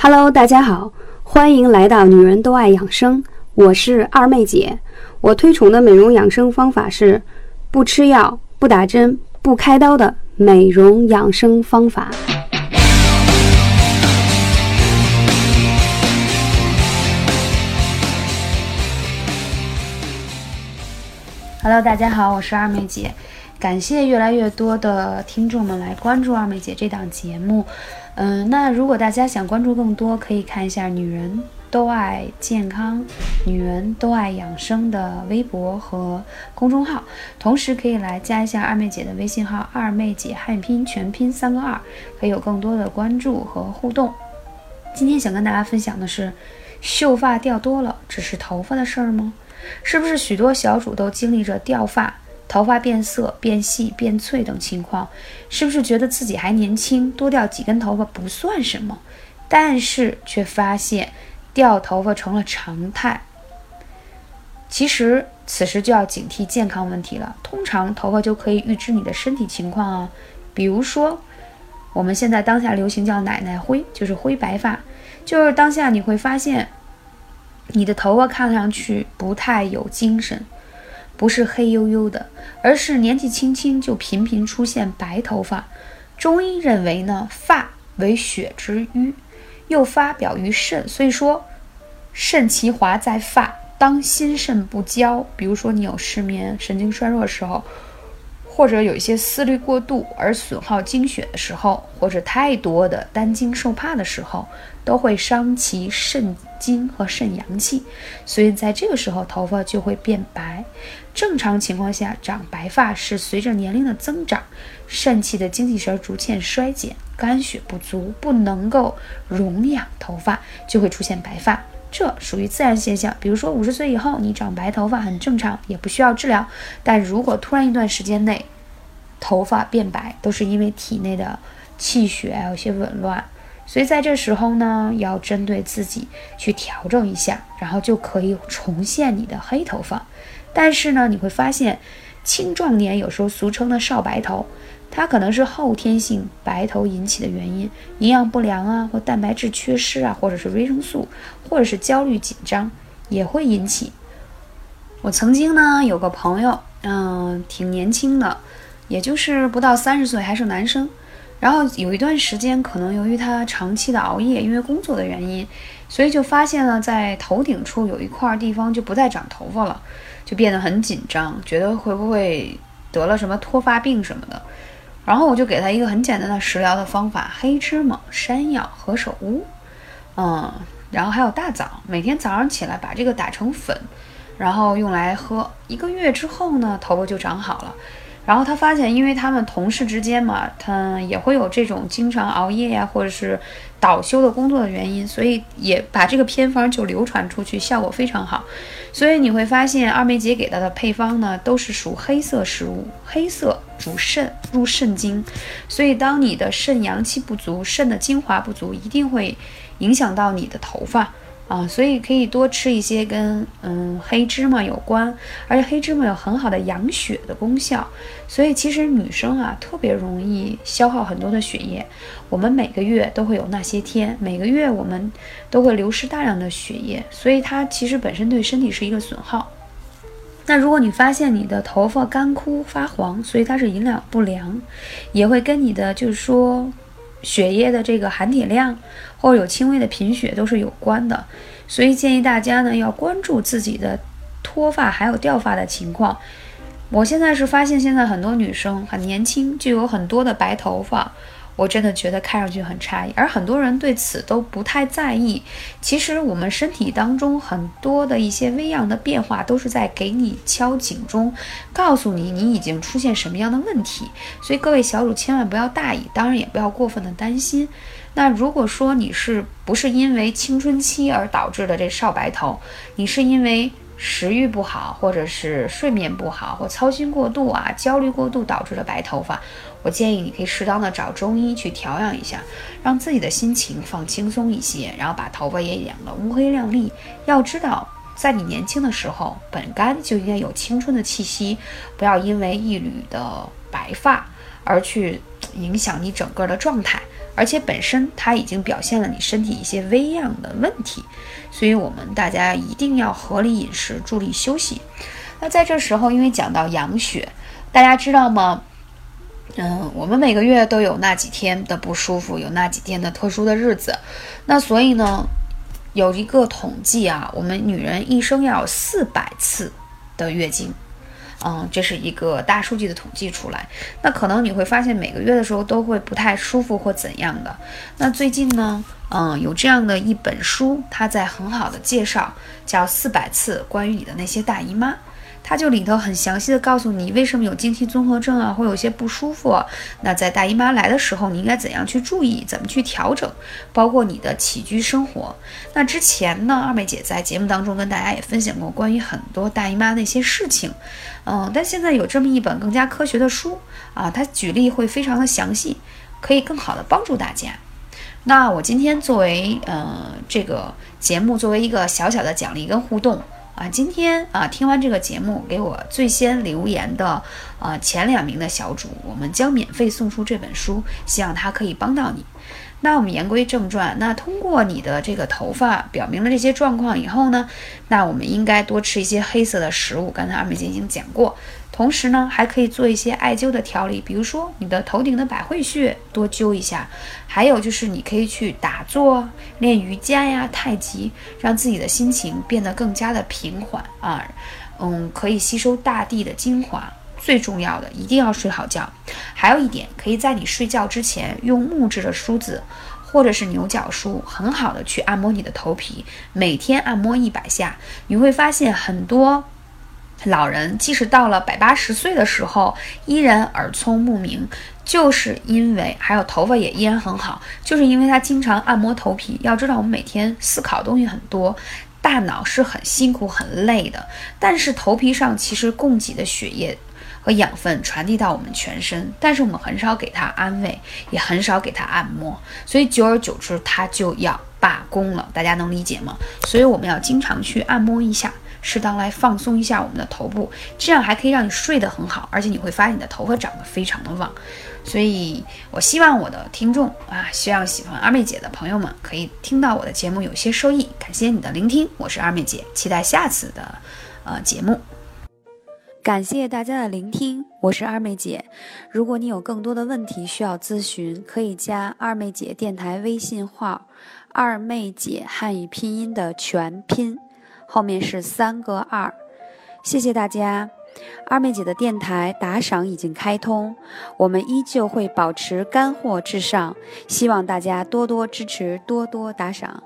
Hello，大家好，欢迎来到女人都爱养生，我是二妹姐。我推崇的美容养生方法是不吃药、不打针、不开刀的美容养生方法。Hello，大家好，我是二妹姐。感谢越来越多的听众们来关注二妹姐这档节目。嗯，那如果大家想关注更多，可以看一下“女人都爱健康”“女人都爱养生”的微博和公众号，同时可以来加一下二妹姐的微信号“二妹姐汉语拼全拼三个二”，可以有更多的关注和互动。今天想跟大家分享的是，秀发掉多了，只是头发的事儿吗？是不是许多小主都经历着掉发？头发变色、变细、变脆等情况，是不是觉得自己还年轻，多掉几根头发不算什么？但是却发现掉头发成了常态。其实此时就要警惕健康问题了。通常头发就可以预知你的身体情况啊，比如说我们现在当下流行叫“奶奶灰”，就是灰白发，就是当下你会发现你的头发看上去不太有精神。不是黑黝黝的，而是年纪轻轻就频频出现白头发。中医认为呢，发为血之瘀，又发表于肾，所以说肾其华在发，当心肾不交。比如说你有失眠、神经衰弱的时候，或者有一些思虑过度而损耗精血的时候，或者太多的担惊受怕的时候。都会伤其肾精和肾阳气，所以在这个时候头发就会变白。正常情况下，长白发是随着年龄的增长，肾气的精气神逐渐衰减，肝血不足，不能够容养头发，就会出现白发。这属于自然现象。比如说五十岁以后你长白头发很正常，也不需要治疗。但如果突然一段时间内头发变白，都是因为体内的气血有些紊乱。所以在这时候呢，要针对自己去调整一下，然后就可以重现你的黑头发。但是呢，你会发现青壮年有时候俗称的少白头，它可能是后天性白头引起的原因，营养不良啊，或蛋白质缺失啊，或者是维生素，或者是焦虑紧张也会引起。我曾经呢有个朋友，嗯，挺年轻的，也就是不到三十岁，还是男生。然后有一段时间，可能由于他长期的熬夜，因为工作的原因，所以就发现了在头顶处有一块地方就不再长头发了，就变得很紧张，觉得会不会得了什么脱发病什么的。然后我就给他一个很简单的食疗的方法：黑芝麻、山药、何首乌，嗯，然后还有大枣，每天早上起来把这个打成粉，然后用来喝。一个月之后呢，头发就长好了。然后他发现，因为他们同事之间嘛，他也会有这种经常熬夜呀，或者是倒休的工作的原因，所以也把这个偏方就流传出去，效果非常好。所以你会发现，二妹姐给她的配方呢，都是属黑色食物，黑色主肾，入肾经。所以当你的肾阳气不足，肾的精华不足，一定会影响到你的头发。啊，所以可以多吃一些跟嗯黑芝麻有关，而且黑芝麻有很好的养血的功效。所以其实女生啊特别容易消耗很多的血液，我们每个月都会有那些天，每个月我们都会流失大量的血液，所以它其实本身对身体是一个损耗。那如果你发现你的头发干枯发黄，所以它是营养不良，也会跟你的就是说。血液的这个含铁量，或者有轻微的贫血都是有关的，所以建议大家呢要关注自己的脱发还有掉发的情况。我现在是发现，现在很多女生很年轻，就有很多的白头发。我真的觉得看上去很诧异，而很多人对此都不太在意。其实我们身体当中很多的一些微样的变化，都是在给你敲警钟，告诉你你已经出现什么样的问题。所以各位小主千万不要大意，当然也不要过分的担心。那如果说你是不是因为青春期而导致的这少白头，你是因为食欲不好，或者是睡眠不好，或操心过度啊、焦虑过度导致的白头发。我建议你可以适当的找中医去调养一下，让自己的心情放轻松一些，然后把头发也养得乌黑亮丽。要知道，在你年轻的时候，本该就应该有青春的气息，不要因为一缕的白发而去影响你整个的状态。而且本身它已经表现了你身体一些微恙的问题，所以我们大家一定要合理饮食，注意休息。那在这时候，因为讲到养血，大家知道吗？嗯，我们每个月都有那几天的不舒服，有那几天的特殊的日子，那所以呢，有一个统计啊，我们女人一生要有四百次的月经。嗯，这是一个大数据的统计出来。那可能你会发现每个月的时候都会不太舒服或怎样的。那最近呢，嗯，有这样的一本书，它在很好的介绍，叫《四百次关于你的那些大姨妈》。它就里头很详细的告诉你为什么有经期综合症啊，会有些不舒服。那在大姨妈来的时候，你应该怎样去注意，怎么去调整，包括你的起居生活。那之前呢，二妹姐在节目当中跟大家也分享过关于很多大姨妈那些事情，嗯，但现在有这么一本更加科学的书啊，它举例会非常的详细，可以更好的帮助大家。那我今天作为呃这个节目作为一个小小的奖励跟互动。啊，今天啊，听完这个节目，给我最先留言的，啊，前两名的小主，我们将免费送出这本书，希望它可以帮到你。那我们言归正传，那通过你的这个头发表明了这些状况以后呢，那我们应该多吃一些黑色的食物。刚才二妹姐已经讲过。同时呢，还可以做一些艾灸的调理，比如说你的头顶的百会穴多灸一下，还有就是你可以去打坐、练瑜伽呀、太极，让自己的心情变得更加的平缓啊。嗯，可以吸收大地的精华。最重要的，一定要睡好觉。还有一点，可以在你睡觉之前用木质的梳子或者是牛角梳，很好的去按摩你的头皮，每天按摩一百下，你会发现很多。老人即使到了百八十岁的时候，依然耳聪目明，就是因为还有头发也依然很好，就是因为他经常按摩头皮。要知道，我们每天思考东西很多，大脑是很辛苦很累的，但是头皮上其实供给的血液和养分传递到我们全身，但是我们很少给它安慰，也很少给它按摩，所以久而久之，它就要罢工了。大家能理解吗？所以我们要经常去按摩一下。适当来放松一下我们的头部，这样还可以让你睡得很好，而且你会发现你的头发长得非常的旺。所以我希望我的听众啊，希望喜欢二妹姐的朋友们可以听到我的节目有些收益。感谢你的聆听，我是二妹姐，期待下次的呃节目。感谢大家的聆听，我是二妹姐。如果你有更多的问题需要咨询，可以加二妹姐电台微信号“二妹姐汉语拼音”的全拼。后面是三个二，谢谢大家。二妹姐的电台打赏已经开通，我们依旧会保持干货至上，希望大家多多支持，多多打赏。